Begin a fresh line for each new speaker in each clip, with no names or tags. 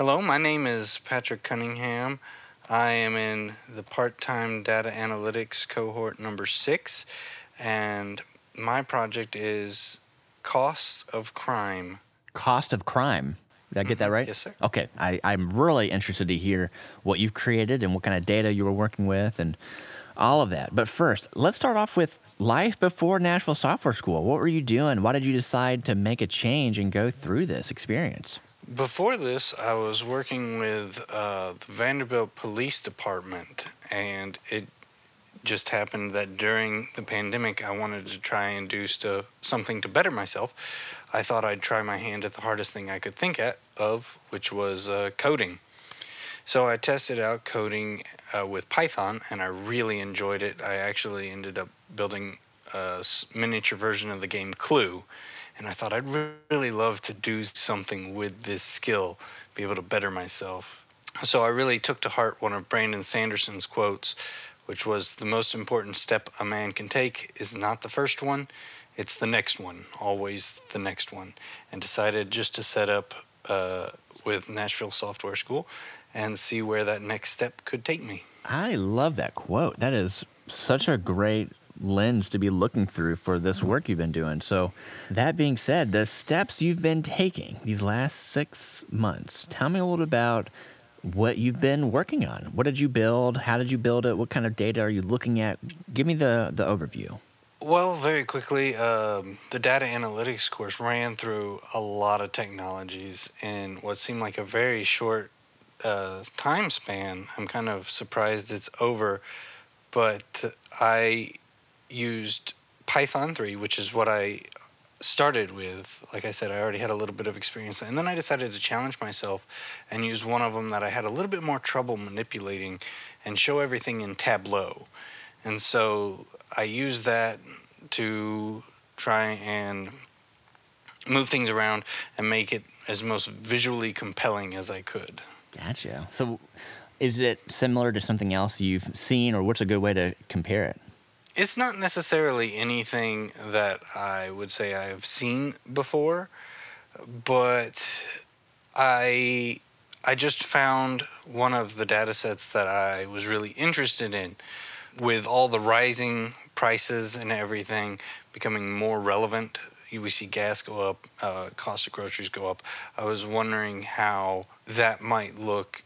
Hello, my name is Patrick Cunningham. I am in the part time data analytics cohort number six, and my project is Cost of Crime.
Cost of crime. Did I get that mm-hmm. right?
Yes, sir.
Okay. I, I'm really interested to hear what you've created and what kind of data you were working with and all of that. But first, let's start off with life before Nashville Software School. What were you doing? Why did you decide to make a change and go through this experience?
Before this, I was working with uh, the Vanderbilt Police Department, and it just happened that during the pandemic, I wanted to try and do stuff, something to better myself. I thought I'd try my hand at the hardest thing I could think at, of, which was uh, coding. So I tested out coding uh, with Python, and I really enjoyed it. I actually ended up building a miniature version of the game Clue, and I thought I'd really love to do something with this skill, be able to better myself. So I really took to heart one of Brandon Sanderson's quotes, which was the most important step a man can take is not the first one, it's the next one, always the next one, and decided just to set up uh, with Nashville Software School and see where that next step could take me.
I love that quote. That is such a great lens to be looking through for this work you've been doing. So, that being said, the steps you've been taking these last six months, tell me a little bit about what you've been working on. What did you build? How did you build it? What kind of data are you looking at? Give me the, the overview.
Well, very quickly, um, the data analytics course ran through a lot of technologies in what seemed like a very short uh, time span. I'm kind of surprised it's over, but I used Python 3, which is what I started with. Like I said, I already had a little bit of experience. And then I decided to challenge myself and use one of them that I had a little bit more trouble manipulating and show everything in Tableau. And so I used that to try and move things around and make it as most visually compelling as I could.
Gotcha. So, is it similar to something else you've seen, or what's a good way to compare it?
It's not necessarily anything that I would say I have seen before, but I I just found one of the data sets that I was really interested in with all the rising prices and everything becoming more relevant. We see gas go up, uh, cost of groceries go up. I was wondering how that might look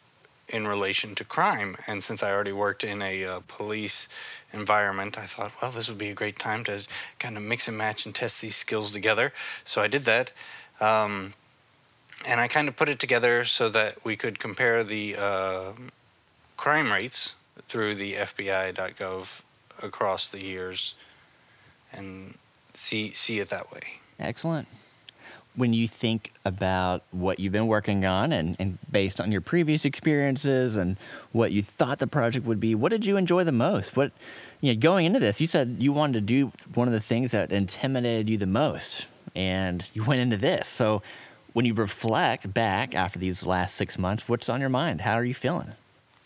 in relation to crime. And since I already worked in a uh, police environment, I thought, well, this would be a great time to kind of mix and match and test these skills together. So I did that. Um, and I kind of put it together so that we could compare the uh, crime rates through the FBI.gov across the years and see see it that way.
Excellent. When you think about what you've been working on and, and based on your previous experiences and what you thought the project would be, what did you enjoy the most? What you know, going into this, you said you wanted to do one of the things that intimidated you the most, and you went into this. So when you reflect back after these last six months, what's on your mind? How are you feeling?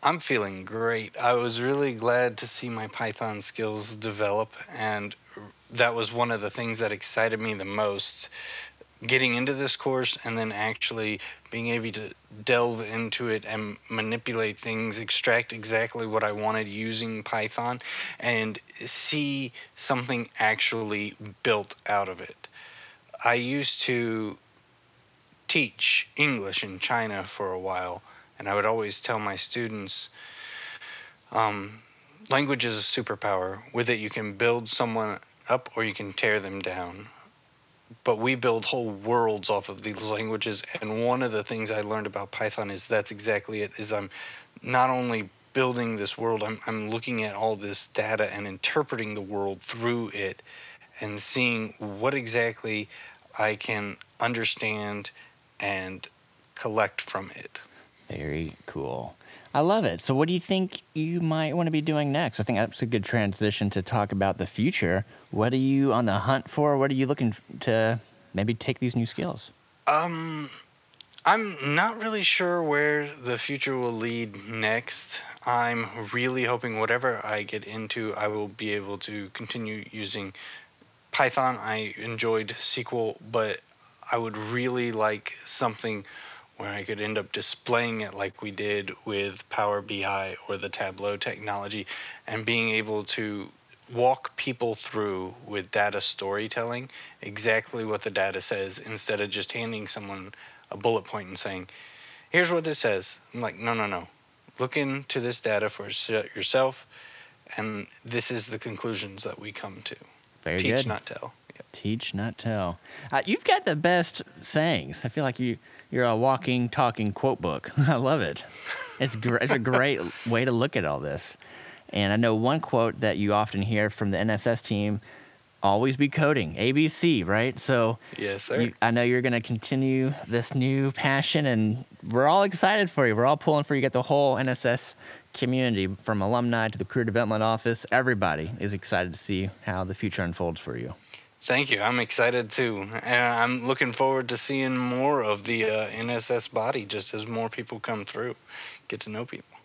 I'm feeling great. I was really glad to see my Python skills develop, and that was one of the things that excited me the most. Getting into this course and then actually being able to delve into it and manipulate things, extract exactly what I wanted using Python, and see something actually built out of it. I used to teach English in China for a while, and I would always tell my students um, language is a superpower. With it, you can build someone up or you can tear them down. But we build whole worlds off of these languages, and one of the things I learned about Python is that's exactly it. Is I'm not only building this world, I'm I'm looking at all this data and interpreting the world through it, and seeing what exactly I can understand and collect from it.
Very cool. I love it. So, what do you think you might want to be doing next? I think that's a good transition to talk about the future. What are you on the hunt for? What are you looking to maybe take these new skills?
Um, I'm not really sure where the future will lead next. I'm really hoping whatever I get into, I will be able to continue using Python. I enjoyed SQL, but I would really like something where I could end up displaying it like we did with Power BI or the Tableau technology and being able to walk people through with data storytelling exactly what the data says instead of just handing someone a bullet point and saying, here's what this says. I'm like, no, no, no. Look into this data for yourself, and this is the conclusions that we come to.
Very
Teach,
good.
not tell.
Teach, not tell. Uh, you've got the best sayings. I feel like you you're a walking, talking quote book. I love it. It's gr- it's a great way to look at all this. And I know one quote that you often hear from the NSS team: "Always be coding, ABC." Right. So
Yes, sir.
you, I know you're going to continue this new passion, and we're all excited for you. We're all pulling for you. You Get the whole NSS community, from alumni to the career development office. Everybody is excited to see how the future unfolds for you.
Thank you. I'm excited too. And I'm looking forward to seeing more of the uh, NSS body just as more people come through, get to know people.